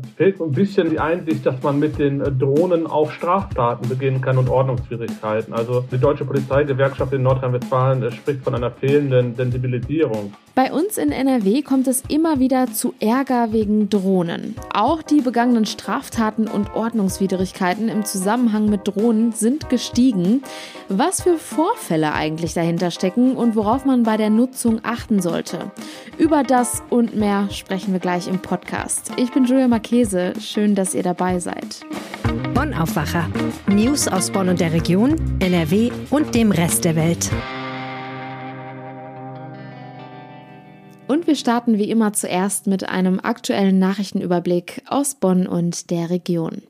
Es fehlt ein bisschen die Einsicht, dass man mit den äh, Drohnen auch Straftaten beginnen kann und Ordnungswidrigkeiten. Also die Deutsche Polizeigewerkschaft in Nordrhein-Westfalen äh, spricht von einer fehlenden Sensibilisierung. Bei uns in NRW kommt es immer wieder zu Ärger wegen Drohnen. Auch die begangenen Straftaten und Ordnungswidrigkeiten im Zusammenhang mit Drohnen sind gestiegen. Was für Vorfälle eigentlich dahinter stecken und worauf man bei der Nutzung achten sollte. Über das und mehr sprechen wir gleich im Podcast. Ich bin Julia Marquez Käse. Schön, dass ihr dabei seid. Bonn Aufwacher. News aus Bonn und der Region, NRW und dem Rest der Welt. Und wir starten wie immer zuerst mit einem aktuellen Nachrichtenüberblick aus Bonn und der Region.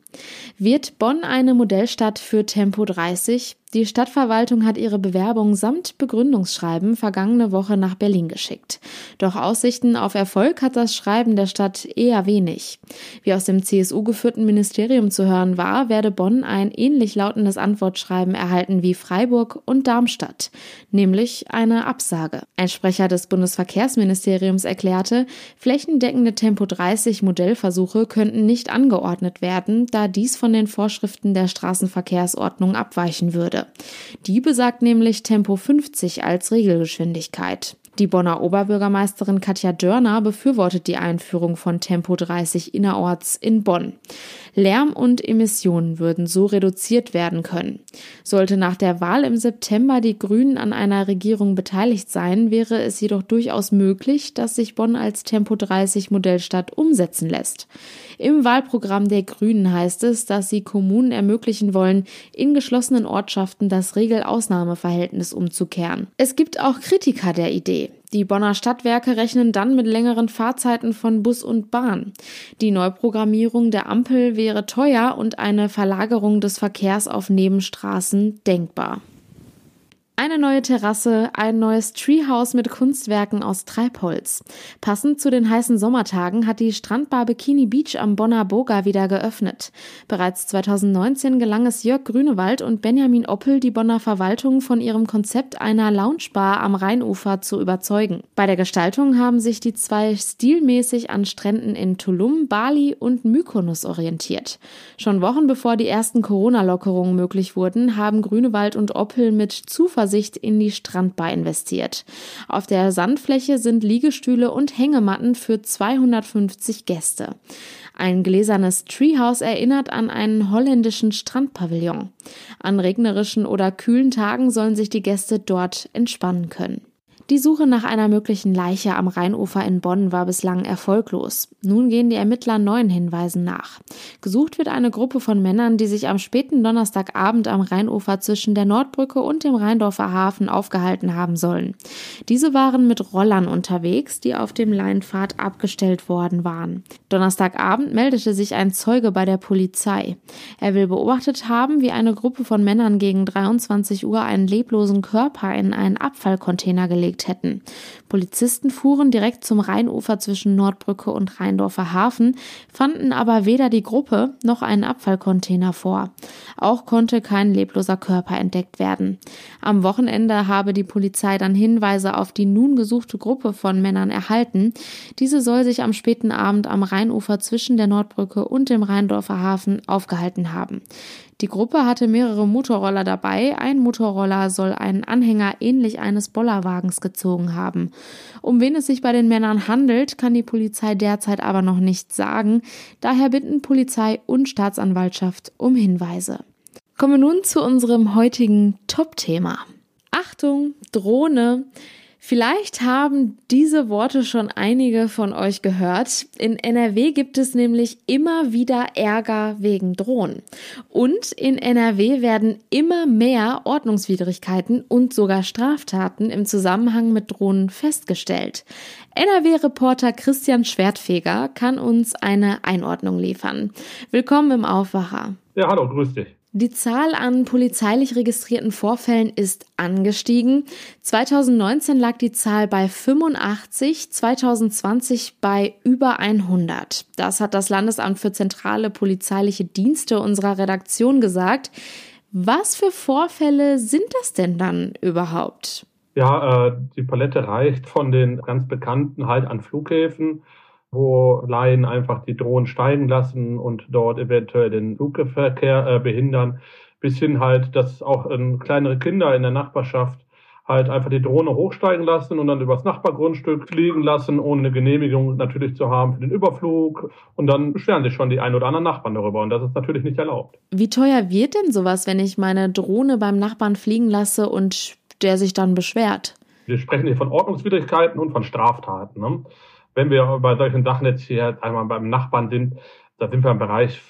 Wird Bonn eine Modellstadt für Tempo 30? Die Stadtverwaltung hat ihre Bewerbung samt Begründungsschreiben vergangene Woche nach Berlin geschickt. Doch Aussichten auf Erfolg hat das Schreiben der Stadt eher wenig. Wie aus dem CSU geführten Ministerium zu hören war, werde Bonn ein ähnlich lautendes Antwortschreiben erhalten wie Freiburg und Darmstadt, nämlich eine Absage. Ein Sprecher des Bundesverkehrsministeriums erklärte, flächendeckende Tempo 30 Modellversuche könnten nicht angeordnet werden, da dies von den Vorschriften der Straßenverkehrsordnung abweichen würde. Die besagt nämlich Tempo 50 als Regelgeschwindigkeit. Die Bonner Oberbürgermeisterin Katja Dörner befürwortet die Einführung von Tempo 30 innerorts in Bonn. Lärm und Emissionen würden so reduziert werden können. Sollte nach der Wahl im September die Grünen an einer Regierung beteiligt sein, wäre es jedoch durchaus möglich, dass sich Bonn als Tempo 30 Modellstadt umsetzen lässt. Im Wahlprogramm der Grünen heißt es, dass sie Kommunen ermöglichen wollen, in geschlossenen Ortschaften das Regelausnahmeverhältnis umzukehren. Es gibt auch Kritiker der Idee. Die Bonner Stadtwerke rechnen dann mit längeren Fahrzeiten von Bus und Bahn. Die Neuprogrammierung der Ampel wäre teuer und eine Verlagerung des Verkehrs auf Nebenstraßen denkbar. Eine neue Terrasse, ein neues Treehouse mit Kunstwerken aus Treibholz. Passend zu den heißen Sommertagen hat die Strandbar Bikini Beach am Bonner Boga wieder geöffnet. Bereits 2019 gelang es Jörg Grünewald und Benjamin Oppel, die Bonner Verwaltung von ihrem Konzept einer Loungebar am Rheinufer zu überzeugen. Bei der Gestaltung haben sich die zwei stilmäßig an Stränden in Tulum, Bali und Mykonos orientiert. Schon Wochen bevor die ersten Corona-Lockerungen möglich wurden, haben Grünewald und Oppel mit Zuversicht Übersicht in die Strandbar investiert. Auf der Sandfläche sind Liegestühle und Hängematten für 250 Gäste. Ein gläsernes Treehouse erinnert an einen holländischen Strandpavillon. An regnerischen oder kühlen Tagen sollen sich die Gäste dort entspannen können. Die Suche nach einer möglichen Leiche am Rheinufer in Bonn war bislang erfolglos. Nun gehen die Ermittler neuen Hinweisen nach. Gesucht wird eine Gruppe von Männern, die sich am späten Donnerstagabend am Rheinufer zwischen der Nordbrücke und dem Rheindorfer Hafen aufgehalten haben sollen. Diese waren mit Rollern unterwegs, die auf dem Leinpfad abgestellt worden waren. Donnerstagabend meldete sich ein Zeuge bei der Polizei. Er will beobachtet haben, wie eine Gruppe von Männern gegen 23 Uhr einen leblosen Körper in einen Abfallcontainer gelegt gelegt hätten. Polizisten fuhren direkt zum Rheinufer zwischen Nordbrücke und Rheindorfer Hafen, fanden aber weder die Gruppe noch einen Abfallcontainer vor. Auch konnte kein lebloser Körper entdeckt werden. Am Wochenende habe die Polizei dann Hinweise auf die nun gesuchte Gruppe von Männern erhalten. Diese soll sich am späten Abend am Rheinufer zwischen der Nordbrücke und dem Rheindorfer Hafen aufgehalten haben. Die Gruppe hatte mehrere Motorroller dabei. Ein Motorroller soll einen Anhänger ähnlich eines Bollerwagens gezogen haben. Um wen es sich bei den Männern handelt, kann die Polizei derzeit aber noch nicht sagen. Daher bitten Polizei und Staatsanwaltschaft um Hinweise. Kommen wir nun zu unserem heutigen Top-Thema. Achtung, Drohne. Vielleicht haben diese Worte schon einige von euch gehört. In NRW gibt es nämlich immer wieder Ärger wegen Drohnen. Und in NRW werden immer mehr Ordnungswidrigkeiten und sogar Straftaten im Zusammenhang mit Drohnen festgestellt. NRW-Reporter Christian Schwertfeger kann uns eine Einordnung liefern. Willkommen im Aufwacher. Ja, hallo, grüß dich. Die Zahl an polizeilich registrierten Vorfällen ist angestiegen. 2019 lag die Zahl bei 85, 2020 bei über 100. Das hat das Landesamt für zentrale polizeiliche Dienste unserer Redaktion gesagt. Was für Vorfälle sind das denn dann überhaupt? Ja, äh, die Palette reicht von den ganz bekannten halt an Flughäfen wo Laien einfach die Drohnen steigen lassen und dort eventuell den Flugverkehr äh, behindern, bis hin halt, dass auch ähm, kleinere Kinder in der Nachbarschaft halt einfach die Drohne hochsteigen lassen und dann übers Nachbargrundstück fliegen lassen, ohne eine Genehmigung natürlich zu haben für den Überflug. Und dann beschweren sich schon die ein oder anderen Nachbarn darüber. Und das ist natürlich nicht erlaubt. Wie teuer wird denn sowas, wenn ich meine Drohne beim Nachbarn fliegen lasse und der sich dann beschwert? Wir sprechen hier von Ordnungswidrigkeiten und von Straftaten. Ne? Wenn wir bei solchen Sachen jetzt hier einmal beim Nachbarn sind, da sind wir im Bereich,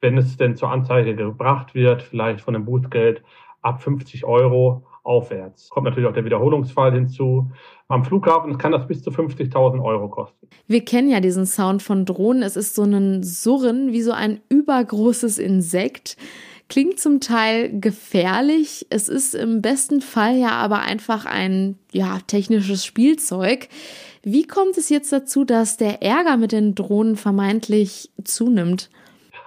wenn es denn zur Anzeige gebracht wird, vielleicht von dem Bußgeld ab 50 Euro aufwärts. Kommt natürlich auch der Wiederholungsfall hinzu. Am Flughafen kann das bis zu 50.000 Euro kosten. Wir kennen ja diesen Sound von Drohnen. Es ist so ein Surren wie so ein übergroßes Insekt. Klingt zum Teil gefährlich. Es ist im besten Fall ja aber einfach ein ja, technisches Spielzeug. Wie kommt es jetzt dazu, dass der Ärger mit den Drohnen vermeintlich zunimmt?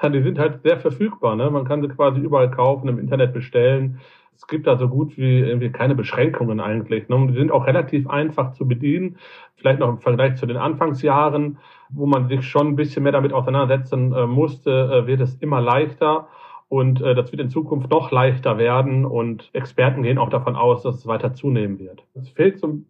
Ja, die sind halt sehr verfügbar. Ne? Man kann sie quasi überall kaufen, im Internet bestellen. Es gibt da so gut wie irgendwie keine Beschränkungen eigentlich. Ne? Die sind auch relativ einfach zu bedienen. Vielleicht noch im Vergleich zu den Anfangsjahren, wo man sich schon ein bisschen mehr damit auseinandersetzen äh, musste, äh, wird es immer leichter. Und äh, das wird in Zukunft noch leichter werden. Und Experten gehen auch davon aus, dass es weiter zunehmen wird. Es fehlt so ein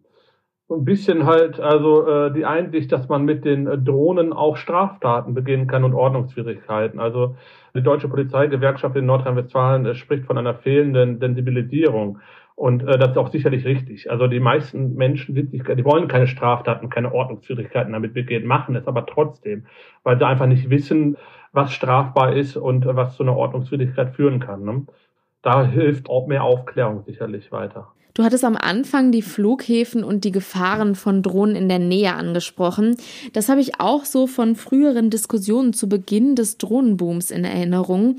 bisschen halt, also äh, die Einsicht, dass man mit den äh, Drohnen auch Straftaten beginnen kann und Ordnungswidrigkeiten. Also die Deutsche Polizeigewerkschaft in Nordrhein-Westfalen äh, spricht von einer fehlenden Sensibilisierung. Und äh, das ist auch sicherlich richtig. Also die meisten Menschen sind sich, die wollen keine Straftaten, keine Ordnungswidrigkeiten damit begehen, machen es aber trotzdem, weil sie einfach nicht wissen, was strafbar ist und äh, was zu einer Ordnungswidrigkeit führen kann. Ne? Da hilft auch mehr Aufklärung sicherlich weiter. Du hattest am Anfang die Flughäfen und die Gefahren von Drohnen in der Nähe angesprochen. Das habe ich auch so von früheren Diskussionen zu Beginn des Drohnenbooms in Erinnerung.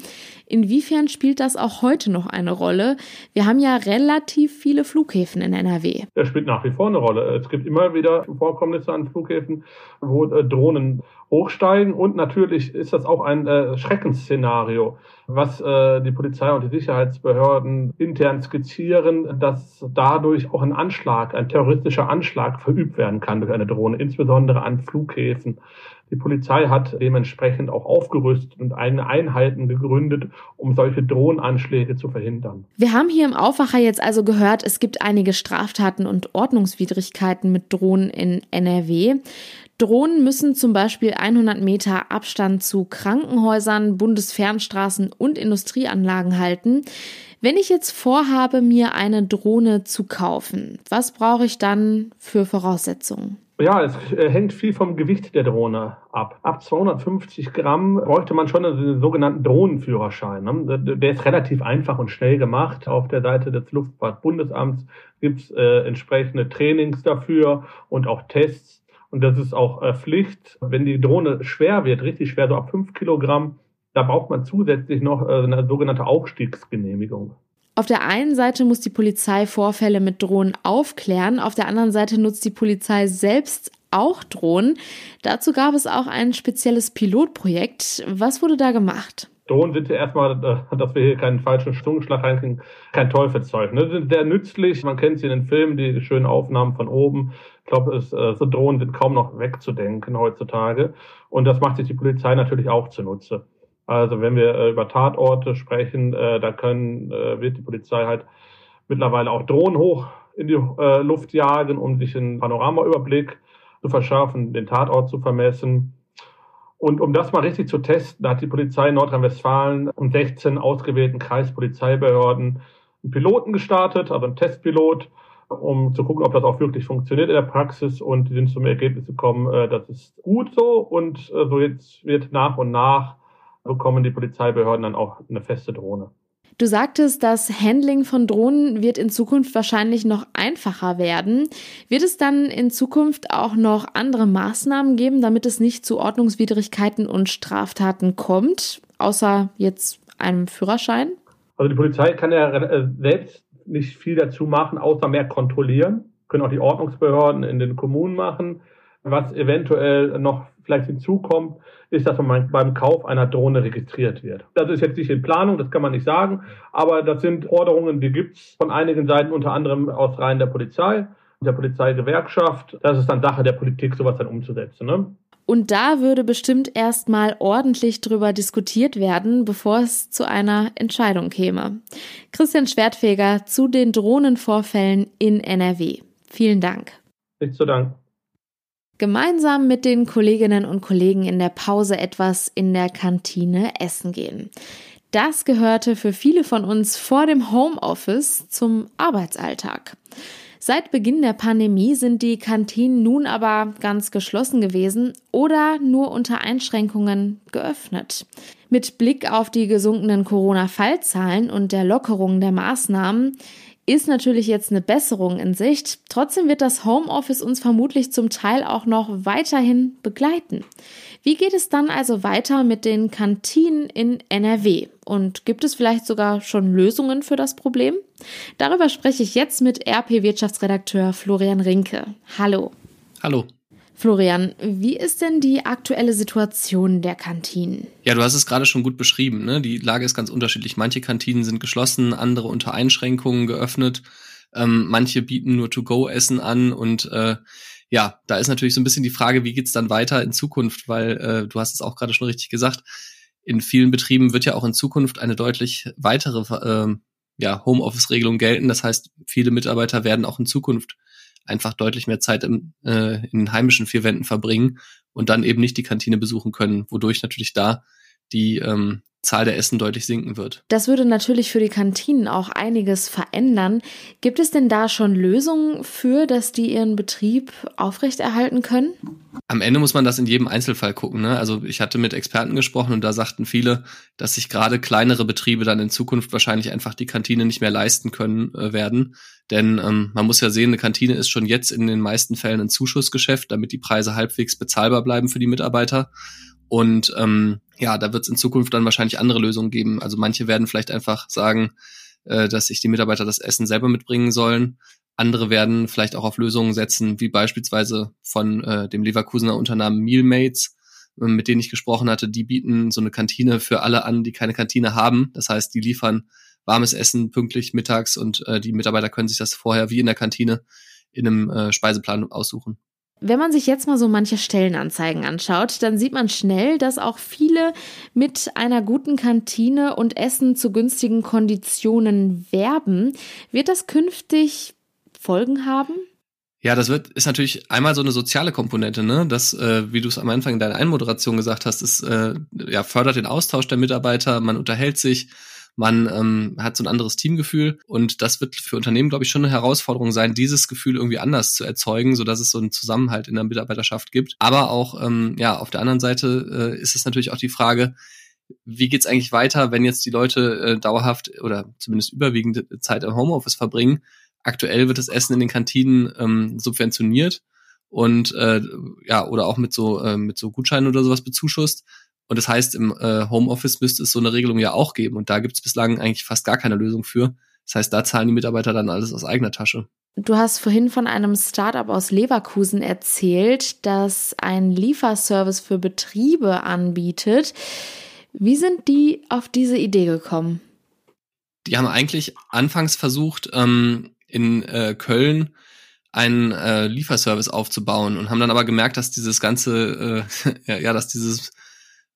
Inwiefern spielt das auch heute noch eine Rolle? Wir haben ja relativ viele Flughäfen in NRW. Das spielt nach wie vor eine Rolle. Es gibt immer wieder Vorkommnisse an Flughäfen, wo äh, Drohnen hochsteigen. Und natürlich ist das auch ein äh, Schreckensszenario, was äh, die Polizei und die Sicherheitsbehörden intern skizzieren, dass dadurch auch ein Anschlag, ein terroristischer Anschlag verübt werden kann durch eine Drohne, insbesondere an Flughäfen. Die Polizei hat dementsprechend auch aufgerüstet und eigene Einheiten gegründet, um solche Drohnenanschläge zu verhindern. Wir haben hier im Aufwacher jetzt also gehört, es gibt einige Straftaten und Ordnungswidrigkeiten mit Drohnen in NRW. Drohnen müssen zum Beispiel 100 Meter Abstand zu Krankenhäusern, Bundesfernstraßen und Industrieanlagen halten. Wenn ich jetzt vorhabe, mir eine Drohne zu kaufen, was brauche ich dann für Voraussetzungen? Ja, es äh, hängt viel vom Gewicht der Drohne ab. Ab 250 Gramm bräuchte man schon einen sogenannten Drohnenführerschein. Ne? Der ist relativ einfach und schnell gemacht. Auf der Seite des Luftfahrtbundesamts gibt es äh, entsprechende Trainings dafür und auch Tests. Und das ist auch äh, Pflicht. Wenn die Drohne schwer wird, richtig schwer, so ab 5 Kilogramm, da braucht man zusätzlich noch äh, eine sogenannte Aufstiegsgenehmigung. Auf der einen Seite muss die Polizei Vorfälle mit Drohnen aufklären, auf der anderen Seite nutzt die Polizei selbst auch Drohnen. Dazu gab es auch ein spezielles Pilotprojekt. Was wurde da gemacht? Drohnen sind ja erstmal, äh, dass wir hier keinen falschen Zungenschlag reinkriegen, kein Teufelszeug. Ne? Sind sehr nützlich. Man kennt sie in den Filmen, die schönen Aufnahmen von oben. Ich glaube, äh, so Drohnen sind kaum noch wegzudenken heutzutage. Und das macht sich die Polizei natürlich auch zunutze. Also wenn wir äh, über Tatorte sprechen, da können, wird die Polizei halt mittlerweile auch Drohnen hoch in die Luft jagen, um sich einen Panoramaüberblick zu verschaffen, den Tatort zu vermessen. Und um das mal richtig zu testen, hat die Polizei Nordrhein-Westfalen und 16 ausgewählten Kreispolizeibehörden einen Piloten gestartet, also einen Testpilot, um zu gucken, ob das auch wirklich funktioniert in der Praxis. Und die sind zum Ergebnis gekommen, äh, das ist gut so. Und äh, so jetzt wird nach und nach bekommen die Polizeibehörden dann auch eine feste Drohne. Du sagtest, das Handling von Drohnen wird in Zukunft wahrscheinlich noch einfacher werden. Wird es dann in Zukunft auch noch andere Maßnahmen geben, damit es nicht zu Ordnungswidrigkeiten und Straftaten kommt, außer jetzt einem Führerschein? Also die Polizei kann ja äh, selbst nicht viel dazu machen, außer mehr kontrollieren. Können auch die Ordnungsbehörden in den Kommunen machen. Was eventuell noch vielleicht hinzukommt, ist, dass man beim Kauf einer Drohne registriert wird. Das ist jetzt nicht in Planung, das kann man nicht sagen, aber das sind Forderungen, die gibt es von einigen Seiten, unter anderem aus Reihen der Polizei, der Polizeigewerkschaft. Das ist dann Sache der Politik, sowas dann umzusetzen. Ne? Und da würde bestimmt erstmal ordentlich drüber diskutiert werden, bevor es zu einer Entscheidung käme. Christian Schwertfeger zu den Drohnenvorfällen in NRW. Vielen Dank. Nicht zu Dank. Gemeinsam mit den Kolleginnen und Kollegen in der Pause etwas in der Kantine essen gehen. Das gehörte für viele von uns vor dem Homeoffice zum Arbeitsalltag. Seit Beginn der Pandemie sind die Kantinen nun aber ganz geschlossen gewesen oder nur unter Einschränkungen geöffnet. Mit Blick auf die gesunkenen Corona-Fallzahlen und der Lockerung der Maßnahmen ist natürlich jetzt eine Besserung in Sicht. Trotzdem wird das Homeoffice uns vermutlich zum Teil auch noch weiterhin begleiten. Wie geht es dann also weiter mit den Kantinen in NRW? Und gibt es vielleicht sogar schon Lösungen für das Problem? Darüber spreche ich jetzt mit RP-Wirtschaftsredakteur Florian Rinke. Hallo. Hallo. Florian, wie ist denn die aktuelle Situation der Kantinen? Ja, du hast es gerade schon gut beschrieben. Ne? Die Lage ist ganz unterschiedlich. Manche Kantinen sind geschlossen, andere unter Einschränkungen geöffnet. Ähm, manche bieten nur To-Go-Essen an und äh, ja, da ist natürlich so ein bisschen die Frage, wie geht's dann weiter in Zukunft, weil äh, du hast es auch gerade schon richtig gesagt, in vielen Betrieben wird ja auch in Zukunft eine deutlich weitere äh, ja, Homeoffice-Regelung gelten. Das heißt, viele Mitarbeiter werden auch in Zukunft einfach deutlich mehr Zeit im, äh, in heimischen vier Wänden verbringen und dann eben nicht die Kantine besuchen können, wodurch natürlich da die ähm, Zahl der Essen deutlich sinken wird. Das würde natürlich für die Kantinen auch einiges verändern. Gibt es denn da schon Lösungen für, dass die ihren Betrieb aufrechterhalten können? Am Ende muss man das in jedem Einzelfall gucken. Ne? Also ich hatte mit Experten gesprochen und da sagten viele, dass sich gerade kleinere Betriebe dann in Zukunft wahrscheinlich einfach die Kantine nicht mehr leisten können äh, werden. Denn ähm, man muss ja sehen, eine Kantine ist schon jetzt in den meisten Fällen ein Zuschussgeschäft, damit die Preise halbwegs bezahlbar bleiben für die Mitarbeiter. Und ähm, ja, da wird es in Zukunft dann wahrscheinlich andere Lösungen geben. Also manche werden vielleicht einfach sagen, äh, dass sich die Mitarbeiter das Essen selber mitbringen sollen. Andere werden vielleicht auch auf Lösungen setzen, wie beispielsweise von äh, dem Leverkusener Unternehmen Mealmates, äh, mit denen ich gesprochen hatte. Die bieten so eine Kantine für alle an, die keine Kantine haben. Das heißt, die liefern warmes Essen pünktlich mittags und äh, die Mitarbeiter können sich das vorher wie in der Kantine in einem äh, Speiseplan aussuchen. Wenn man sich jetzt mal so manche Stellenanzeigen anschaut, dann sieht man schnell, dass auch viele mit einer guten Kantine und Essen zu günstigen Konditionen werben. Wird das künftig Folgen haben? Ja, das wird ist natürlich einmal so eine soziale Komponente, ne? Das, äh, wie du es am Anfang in deiner Einmoderation gesagt hast, ist äh, ja fördert den Austausch der Mitarbeiter, man unterhält sich, man ähm, hat so ein anderes Teamgefühl und das wird für Unternehmen, glaube ich, schon eine Herausforderung sein, dieses Gefühl irgendwie anders zu erzeugen, so dass es so einen Zusammenhalt in der Mitarbeiterschaft gibt. Aber auch, ähm, ja, auf der anderen Seite äh, ist es natürlich auch die Frage, wie geht's eigentlich weiter, wenn jetzt die Leute äh, dauerhaft oder zumindest überwiegende Zeit im Homeoffice verbringen? Aktuell wird das Essen in den Kantinen ähm, subventioniert und äh, ja oder auch mit so äh, mit so Gutscheinen oder sowas bezuschusst. Und das heißt, im äh, Homeoffice müsste es so eine Regelung ja auch geben. Und da gibt es bislang eigentlich fast gar keine Lösung für. Das heißt, da zahlen die Mitarbeiter dann alles aus eigener Tasche. Du hast vorhin von einem Startup aus Leverkusen erzählt, das einen Lieferservice für Betriebe anbietet. Wie sind die auf diese Idee gekommen? Die haben eigentlich anfangs versucht, ähm, in äh, Köln einen äh, Lieferservice aufzubauen und haben dann aber gemerkt, dass dieses ganze, äh, ja, dass dieses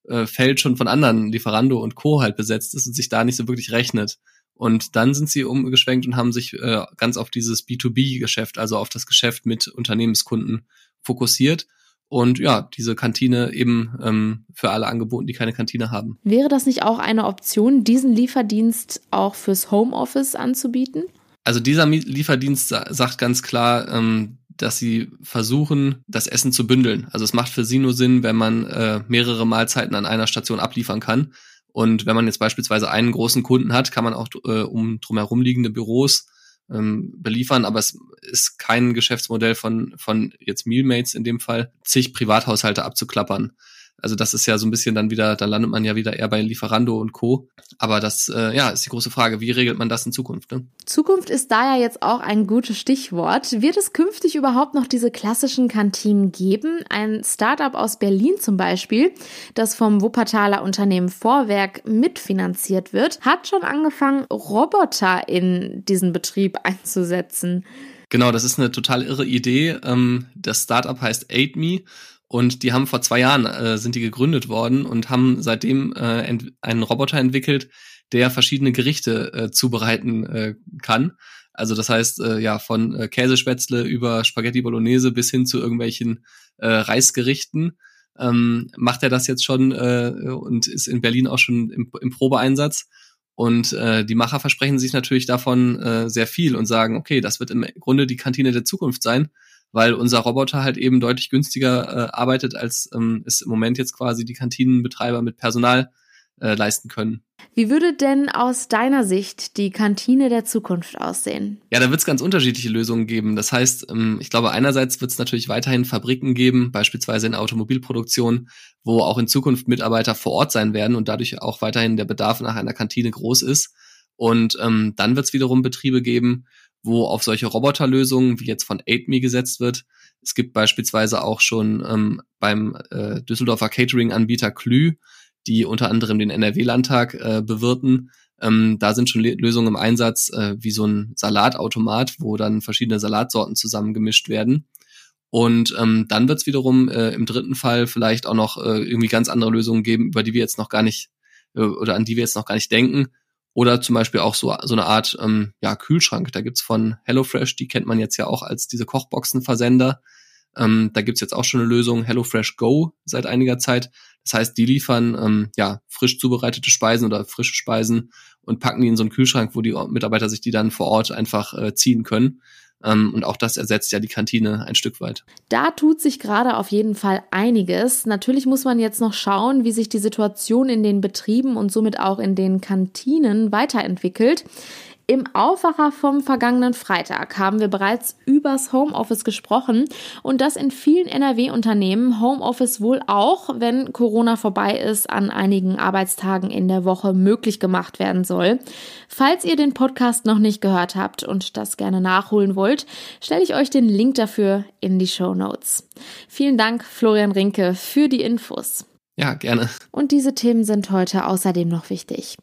äh, Feld schon von anderen Lieferando und Co. halt besetzt ist und sich da nicht so wirklich rechnet. Und dann sind sie umgeschwenkt und haben sich äh, ganz auf dieses B2B-Geschäft, also auf das Geschäft mit Unternehmenskunden fokussiert. Und ja, diese Kantine eben ähm, für alle angeboten, die keine Kantine haben. Wäre das nicht auch eine Option, diesen Lieferdienst auch fürs Homeoffice anzubieten? Also dieser Lieferdienst sagt ganz klar, ähm, dass sie versuchen, das Essen zu bündeln. Also es macht für sie nur Sinn, wenn man äh, mehrere Mahlzeiten an einer Station abliefern kann. Und wenn man jetzt beispielsweise einen großen Kunden hat, kann man auch äh, um drumherum liegende Büros ähm, beliefern, aber es ist kein Geschäftsmodell von, von jetzt Mealmates in dem Fall, zig Privathaushalte abzuklappern. Also das ist ja so ein bisschen dann wieder, da landet man ja wieder eher bei Lieferando und Co. Aber das, äh, ja, ist die große Frage, wie regelt man das in Zukunft? Ne? Zukunft ist da ja jetzt auch ein gutes Stichwort. Wird es künftig überhaupt noch diese klassischen Kantinen geben? Ein Startup aus Berlin zum Beispiel, das vom Wuppertaler Unternehmen Vorwerk mitfinanziert wird, hat schon angefangen, Roboter in diesen Betrieb einzusetzen. Genau, das ist eine total irre Idee. Ähm, das Startup heißt AidMe Und die haben vor zwei Jahren äh, sind die gegründet worden und haben seitdem äh, einen Roboter entwickelt, der verschiedene Gerichte äh, zubereiten äh, kann. Also das heißt, äh, ja, von äh, Käsespätzle über Spaghetti Bolognese bis hin zu irgendwelchen äh, Reisgerichten ähm, macht er das jetzt schon äh, und ist in Berlin auch schon im, im Probeeinsatz. Und äh, die Macher versprechen sich natürlich davon äh, sehr viel und sagen, okay, das wird im Grunde die Kantine der Zukunft sein, weil unser Roboter halt eben deutlich günstiger äh, arbeitet, als ähm, es im Moment jetzt quasi die Kantinenbetreiber mit Personal äh, leisten können. Wie würde denn aus deiner Sicht die Kantine der Zukunft aussehen? Ja, da wird es ganz unterschiedliche Lösungen geben. Das heißt, ähm, ich glaube, einerseits wird es natürlich weiterhin Fabriken geben, beispielsweise in Automobilproduktion, wo auch in Zukunft Mitarbeiter vor Ort sein werden und dadurch auch weiterhin der Bedarf nach einer Kantine groß ist. Und ähm, dann wird es wiederum Betriebe geben, wo auf solche Roboterlösungen wie jetzt von AidMe gesetzt wird. Es gibt beispielsweise auch schon ähm, beim äh, Düsseldorfer Catering-Anbieter Klü die unter anderem den NRW-Landtag äh, bewirten. Ähm, da sind schon Lösungen im Einsatz, äh, wie so ein Salatautomat, wo dann verschiedene Salatsorten zusammengemischt werden. Und ähm, dann wird es wiederum äh, im dritten Fall vielleicht auch noch äh, irgendwie ganz andere Lösungen geben, über die wir jetzt noch gar nicht äh, oder an die wir jetzt noch gar nicht denken. Oder zum Beispiel auch so, so eine Art ähm, ja, Kühlschrank. Da gibt's von HelloFresh, die kennt man jetzt ja auch als diese Kochboxenversender. Ähm, da gibt's jetzt auch schon eine Lösung, HelloFresh Go, seit einiger Zeit. Das heißt, die liefern ähm, ja frisch zubereitete Speisen oder frische Speisen und packen die in so einen Kühlschrank, wo die Mitarbeiter sich die dann vor Ort einfach äh, ziehen können. Ähm, und auch das ersetzt ja die Kantine ein Stück weit. Da tut sich gerade auf jeden Fall einiges. Natürlich muss man jetzt noch schauen, wie sich die Situation in den Betrieben und somit auch in den Kantinen weiterentwickelt. Im Aufwacher vom vergangenen Freitag haben wir bereits übers Homeoffice gesprochen und dass in vielen NRW-Unternehmen Homeoffice wohl auch, wenn Corona vorbei ist, an einigen Arbeitstagen in der Woche möglich gemacht werden soll. Falls ihr den Podcast noch nicht gehört habt und das gerne nachholen wollt, stelle ich euch den Link dafür in die Show Notes. Vielen Dank, Florian Rinke, für die Infos. Ja, gerne. Und diese Themen sind heute außerdem noch wichtig.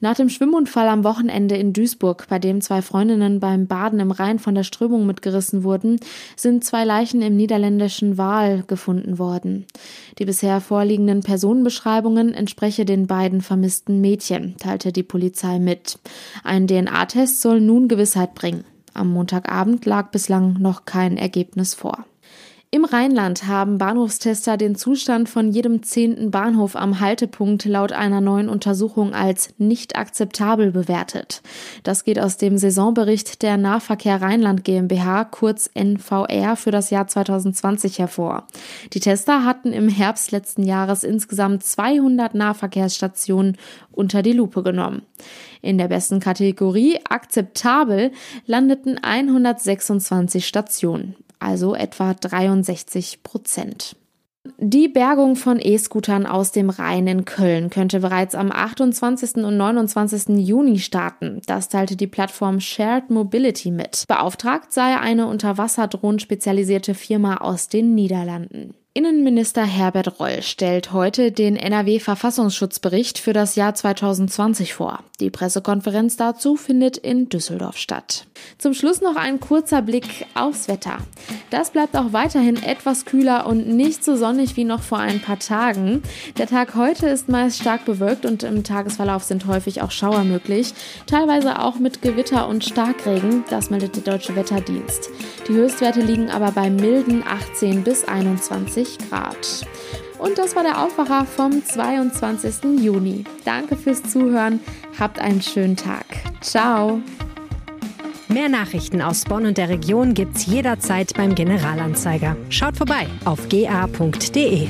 Nach dem Schwimmunfall am Wochenende in Duisburg, bei dem zwei Freundinnen beim Baden im Rhein von der Strömung mitgerissen wurden, sind zwei Leichen im niederländischen Waal gefunden worden. Die bisher vorliegenden Personenbeschreibungen entspreche den beiden vermissten Mädchen, teilte die Polizei mit. Ein DNA-Test soll nun Gewissheit bringen. Am Montagabend lag bislang noch kein Ergebnis vor. Im Rheinland haben Bahnhofstester den Zustand von jedem zehnten Bahnhof am Haltepunkt laut einer neuen Untersuchung als nicht akzeptabel bewertet. Das geht aus dem Saisonbericht der Nahverkehr Rheinland GmbH, kurz NVR, für das Jahr 2020 hervor. Die Tester hatten im Herbst letzten Jahres insgesamt 200 Nahverkehrsstationen unter die Lupe genommen. In der besten Kategorie akzeptabel landeten 126 Stationen also etwa 63 Prozent. Die Bergung von E-Scootern aus dem Rhein in Köln könnte bereits am 28. und 29. Juni starten. Das teilte die Plattform Shared Mobility mit. Beauftragt sei eine unter Wasserdrohnen spezialisierte Firma aus den Niederlanden. Innenminister Herbert Reul stellt heute den NRW-Verfassungsschutzbericht für das Jahr 2020 vor. Die Pressekonferenz dazu findet in Düsseldorf statt. Zum Schluss noch ein kurzer Blick aufs Wetter. Das bleibt auch weiterhin etwas kühler und nicht so sonnig wie noch vor ein paar Tagen. Der Tag heute ist meist stark bewölkt und im Tagesverlauf sind häufig auch Schauer möglich, teilweise auch mit Gewitter und Starkregen, das meldet der Deutsche Wetterdienst. Die Höchstwerte liegen aber bei milden 18 bis 21 20 Grad. Und das war der Aufwacher vom 22. Juni. Danke fürs Zuhören. Habt einen schönen Tag. Ciao. Mehr Nachrichten aus Bonn und der Region gibt's jederzeit beim Generalanzeiger. Schaut vorbei auf ga.de.